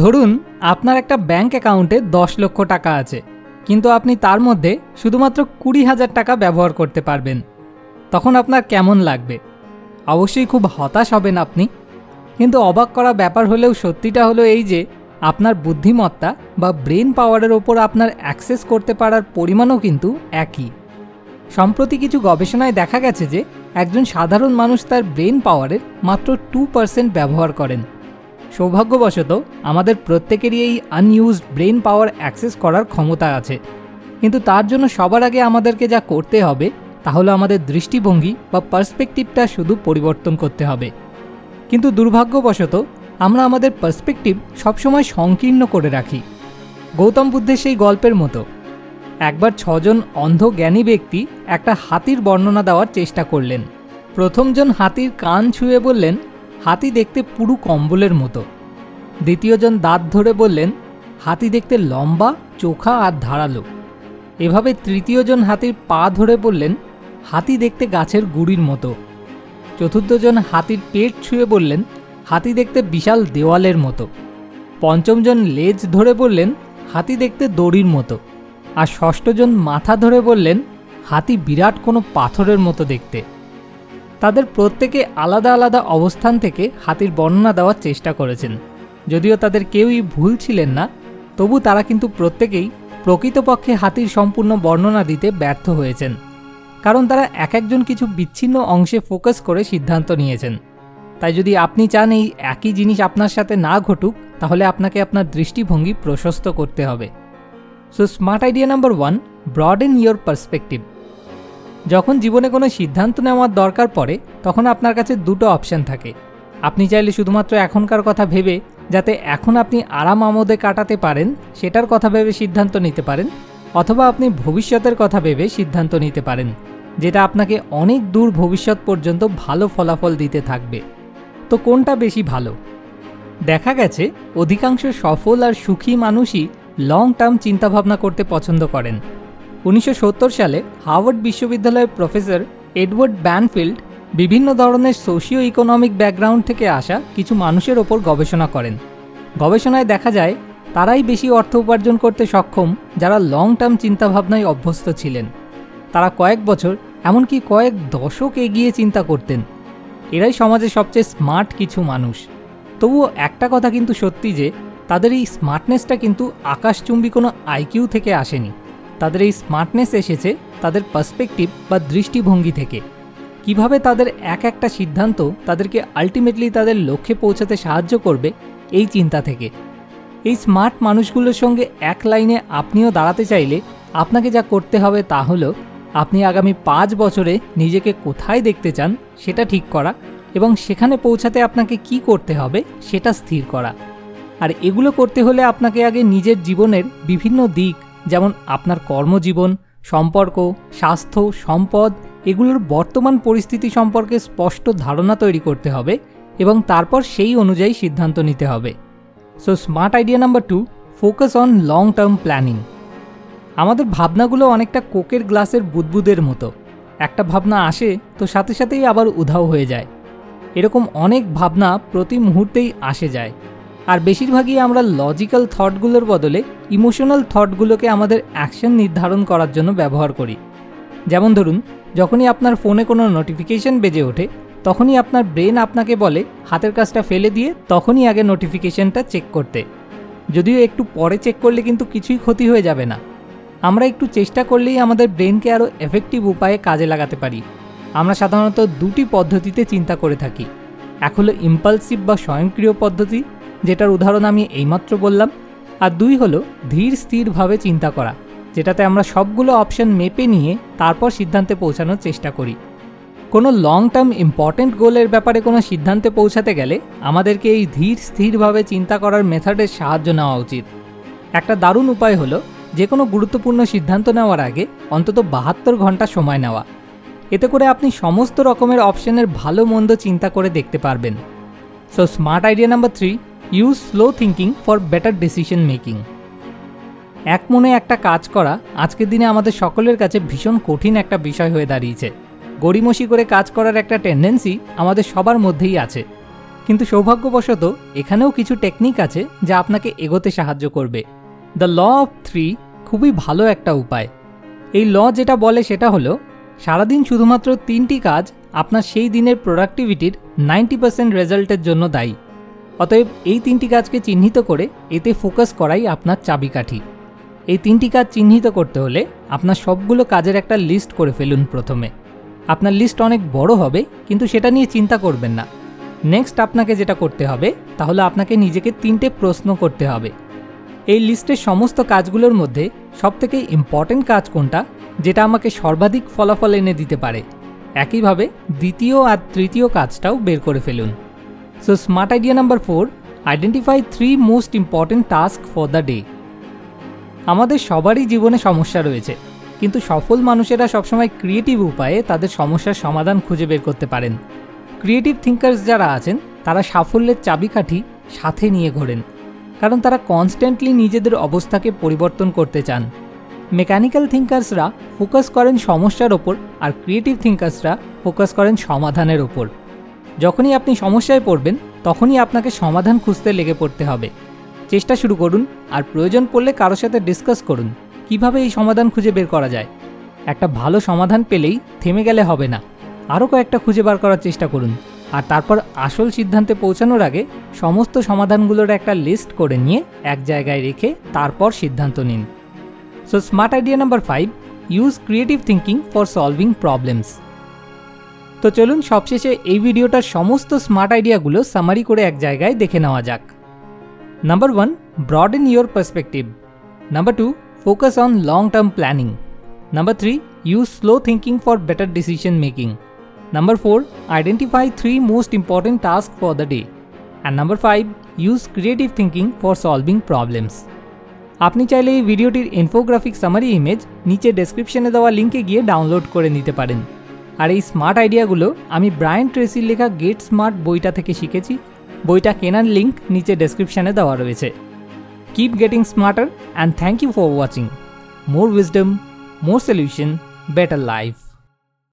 ধরুন, আপনার একটা ব্যাংক অ্যাকাউন্টে দশ লক্ষ টাকা আছে, কিন্তু আপনি তার মধ্যে শুধুমাত্র কুড়ি হাজার টাকা ব্যবহার করতে পারবেন। তখন আপনার কেমন লাগবে? অবশ্যই খুব হতাশ হবেন আপনি। কিন্তু অবাক করা ব্যাপার হলেও সত্যিটা হলো এই যে, আপনার বুদ্ধিমত্তা বা ব্রেন পাওয়ারের ওপর আপনার অ্যাক্সেস করতে পারার পরিমাণও কিন্তু একই। সম্প্রতি কিছু গবেষণায় দেখা গেছে যে, একজন সাধারণ মানুষ তার ব্রেন পাওয়ারের মাত্র টু পার্সেন্ট ব্যবহার করেন। সৌভাগ্যবশত আমাদের প্রত্যেকেরই এই আনইউজড ব্রেন পাওয়ার অ্যাক্সেস করার ক্ষমতা আছে। কিন্তু তার জন্য সবার আগে আমাদেরকে যা করতে হবে তাহলে আমাদের দৃষ্টিভঙ্গি বা পার্সপেক্টিভটা শুধু পরিবর্তন করতে হবে। কিন্তু দুর্ভাগ্যবশত আমরা আমাদের পার্সপেক্টিভ সবসময় সংকীর্ণ করে রাখি। গৌতম বুদ্ধের সেই গল্পের মতো। একবার ছজন অন্ধ জ্ঞানী ব্যক্তি একটা হাতির বর্ণনা দেওয়ার চেষ্টা করলেন। প্রথমজন হাতির কান ছুঁয়ে বললেন হাতি দেখতে পুরু কম্বলের মতো। দ্বিতীয়জন দাঁত ধরে বললেন, হাতি দেখতে লম্বা, চোখা আর ধারালো। এভাবে তৃতীয়জন হাতির পা ধরে বললেন, হাতি দেখতে গাছের গুড়ির মতো। চতুর্থজন হাতির পেট ছুঁয়ে বললেন, হাতি দেখতে বিশাল দেওয়ালের মতো। পঞ্চমজন লেজ ধরে বললেন, হাতি দেখতে দড়ির মতো। আর ষষ্ঠজন মাথা ধরে বললেন, হাতি বিরাট কোনো পাথরের মতো দেখতে। তাদের প্রত্যেকে আলাদা আলাদা অবস্থান থেকে হাতির বর্ণনা দেওয়ার চেষ্টা করেছেন। যদিও তাদের কেউই ভুল ছিলেন না, তবু তারা কিন্তু প্রত্যেকেই প্রকৃতপক্ষে হাতির সম্পূর্ণ বর্ণনা দিতে ব্যর্থ হয়েছেন। কারণ তারা এক একজন কিছু বিচ্ছিন্ন অংশে ফোকাস করে সিদ্ধান্ত নিয়েছেন। তাই যদি আপনি চান এই একই জিনিস আপনার সাথে না ঘটুক, তাহলে আপনাকে আপনার দৃষ্টিভঙ্গি প্রশস্ত করতে হবে। So smart idea number one broad in your perspective যখন জীবনে কোনো সিদ্ধান্ত নেওয়ার দরকার পড়ে, তখন আপনার কাছে দুটো অপশান থাকে। আপনি চাইলে শুধুমাত্র এখনকার কথা ভেবে, যাতে এখন আপনি আরাম আমোদে কাটাতে পারেন, সেটার কথা ভেবে সিদ্ধান্ত নিতে পারেন, অথবা আপনি ভবিষ্যতের কথা ভেবে সিদ্ধান্ত নিতে পারেন, যেটা আপনাকে অনেক দূর ভবিষ্যৎ পর্যন্ত ভালো ফলাফল দিতে থাকবে। তো কোনটা বেশি ভালো? দেখা গেছে, অধিকাংশ সফল আর সুখী মানুষই লং টার্ম চিন্তাভাবনা করতে পছন্দ করেন। উনিশশো সত্তর সালে হার্ভার্ড বিশ্ববিদ্যালয়ের প্রফেসর এডওয়ার্ড ব্যানফিল্ড বিভিন্ন ধরনের সোশিও ইকোনমিক ব্যাকগ্রাউন্ড থেকে আসা কিছু মানুষের ওপর গবেষণা করেন। গবেষণায় দেখা যায়, তারাই বেশি অর্থ উপার্জন করতে সক্ষম যারা লং টার্ম চিন্তাভাবনায় অভ্যস্ত ছিলেন। তারা কয়েক বছর, এমনকি কয়েক দশক এগিয়ে চিন্তা করতেন। এরাই সমাজে সবচেয়ে স্মার্ট কিছু মানুষ। তবুও একটা কথা কিন্তু সত্যি যে, তাদের এই স্মার্টনেসটা কিন্তু আকাশচুম্বী কোনো আইকিউ থেকে আসেনি। তাদের এই স্মার্টনেস এসেছে তাদের পার্সপেক্টিভ বা দৃষ্টিভঙ্গি থেকে। কীভাবে তাদের এক একটা সিদ্ধান্ত তাদেরকে আলটিমেটলি তাদের লক্ষ্যে পৌঁছাতে সাহায্য করবে, এই চিন্তা থেকে। এই স্মার্ট মানুষগুলোর সঙ্গে এক লাইনে আপনিও দাঁড়াতে চাইলে আপনাকে যা করতে হবে তা হলো, আপনি আগামী পাঁচ বছরে নিজেকে কোথায় দেখতে চান সেটা ঠিক করা এবং সেখানে পৌঁছাতে আপনাকে কি করতে হবে সেটা স্থির করা। আর এগুলো করতে হলে আপনাকে আগে নিজের জীবনের বিভিন্ন দিক যেমন আপনার কর্মজীবন, সম্পর্ক, স্বাস্থ্য, সম্পদ, এগুলোর বর্তমান পরিস্থিতি সম্পর্কে স্পষ্ট ধারণা তৈরি করতে হবে এবং তারপর সেই অনুযায়ী সিদ্ধান্ত নিতে হবে। So smart idea number two focus on long term planning আমাদের ভাবনাগুলো অনেকটা কোকের গ্লাসের বুদবুদের মতো। একটা ভাবনা আসে তো সাথে সাথেই আবার উধাও হয়ে যায়। এরকম অনেক ভাবনা প্রতি মুহূর্তেই আসে যায়। আর বেশিরভাগই আমরা লজিক্যাল থটগুলোর বদলে ইমোশনাল থটগুলোকে আমাদের অ্যাকশন নির্ধারণ করার জন্য ব্যবহার করি। যেমন ধরুন, যখনই আপনার ফোনে কোনো নোটিফিকেশন বেজে ওঠে, তখনই আপনার ব্রেন আপনাকে বলে, হাতের কাজটা ফেলে দিয়ে তখনই আগে নোটিফিকেশনটা চেক করতে। যদিও একটু পরে চেক করলে কিন্তু কিছুই ক্ষতি হয়ে যাবে না। আমরা একটু চেষ্টা করলেই আমাদের ব্রেনকে আরও এফেক্টিভ উপায়ে কাজে লাগাতে পারি। আমরা সাধারণত দুটি পদ্ধতিতে চিন্তা করে থাকি। এক হলো ইম্পালসিভ বা স্বয়ংক্রিয় পদ্ধতি যেটার উদাহরণ আমি এইমাত্র বললাম, আর দুই হলো ধীর স্থিরভাবে চিন্তা করা, যেটাতে আমরা সবগুলো অপশন মেপে নিয়ে তারপর সিদ্ধান্তে পৌঁছানোর চেষ্টা করি। কোনো লং টার্ম ইম্পর্ট্যান্ট গোলের ব্যাপারে কোনো সিদ্ধান্তে পৌঁছাতে গেলে আমাদেরকে এই ধীর স্থিরভাবে চিন্তা করার মেথডের সাহায্য নেওয়া উচিত। একটা দারুণ উপায় হলো যে কোনো গুরুত্বপূর্ণ সিদ্ধান্ত নেওয়ার আগে অন্তত বাহাত্তর ঘণ্টা সময় নেওয়া। এতে করে আপনি সমস্ত রকমের অপশনের ভালো মন্দ চিন্তা করে দেখতে পারবেন। So smart idea number three use slow thinking for better decision making এক মনে একটা কাজ করা আজকের দিনে আমাদের সকলের কাছে ভীষণ কঠিন একটা বিষয় হয়ে দাঁড়িয়েছে। গড়িমসি করে কাজ করার একটা টেন্ডেন্সি আমাদের সবার মধ্যেই আছে। কিন্তু সৌভাগ্যবশত এখানেও কিছু টেকনিক আছে যা আপনাকে এগোতে সাহায্য করবে। দ্য ল অফ থ্রি খুবই ভালো একটা উপায়। এই ল যেটা বলে সেটা হলো, সারাদিন শুধুমাত্র তিনটি কাজ আপনার সেই দিনের প্রোডাক্টিভিটির নাইনটি পার্সেন্ট রেজাল্টের জন্য দায়ী। অতএব এই তিনটি কাজকে চিহ্নিত করে এতে ফোকাস করাই আপনার চাবিকাঠি। এই তিনটি কাজ চিহ্নিত করতে হলে আপনার সবগুলো কাজের একটা লিস্ট করে ফেলুন প্রথমে। আপনার লিস্ট অনেক বড় হবে, কিন্তু সেটা নিয়ে চিন্তা করবেন না। নেক্সট আপনাকে যেটা করতে হবে, তাহলে আপনাকে নিজেকে তিনটে প্রশ্ন করতে হবে। এই লিস্টের সমস্ত কাজগুলোর মধ্যে সবথেকে ইম্পর্টেন্ট কাজ কোনটা, যেটা আমাকে সর্বাধিক ফলাফল এনে দিতে পারে। একইভাবে দ্বিতীয় আর তৃতীয় কাজটাও বের করে ফেলুন। So smart idea number four identify three most important task for the day আমাদের সবারই জীবনে সমস্যা রয়েছে, কিন্তু সফল মানুষেরা সবসময় ক্রিয়েটিভ উপায়ে তাদের সমস্যার সমাধান খুঁজে বের করতে পারেন। ক্রিয়েটিভ থিঙ্কার্স যারা আছেন, তারা সাফল্যের চাবিকাঠি সাথে নিয়ে ঘোরেন, কারণ তারা কনস্ট্যান্টলি নিজেদের অবস্থাকে পরিবর্তন করতে চান। মেকানিক্যাল থিঙ্কার্সরা ফোকাস করেন সমস্যার ওপর আর ক্রিয়েটিভ থিঙ্কার্সরা ফোকাস করেন সমাধানের ওপর। যখনই আপনি সমস্যায় পড়বেন, তখনই আপনাকে সমাধান খুঁজতে লেগে পড়তে হবে। চেষ্টা শুরু করুন আর প্রয়োজন পড়লে কারোর সাথে ডিসকাস করুন, কীভাবে এই সমাধান খুঁজে বের করা যায়। একটা ভালো সমাধান পেলেই থেমে গেলে হবে না। আরও কয়েকটা খুঁজে বার করার চেষ্টা করুন আর তারপর আসল সিদ্ধান্তে পৌঁছানোর আগে সমস্ত সমাধানগুলোর একটা লিস্ট করে নিয়ে এক জায়গায় রেখে তারপর সিদ্ধান্ত নিন। So smart idea number five use creative thinking for solving problems তো চলুন সবশেষে এই ভিডিওটার সমস্ত স্মার্ট আইডিয়াগুলো সামারি করে এক জায়গায় দেখে নেওয়া যাক। Number one broad in your perspective number two focus on long term planning number three use slow thinking for better decision making number four identify three most important task for the day and number five use creative thinking for solving problems আপনি চাইলে এই ভিডিওটির infographic summary image নিচে ডেসক্রিপশনে দেওয়া লিঙ্কে গিয়ে download করে নিতে পারেন। আর এই স্মার্ট আইডিয়াগুলো আমি ব্রায়ান ট্রেসির লেখা গেট স্মার্ট বইটা থেকে শিখেছি। বইটা কেনার লিঙ্ক নিচে ডেসক্রিপশানে দেওয়া রয়েছে। Keep getting smarter and thank you for watching more wisdom more solution better life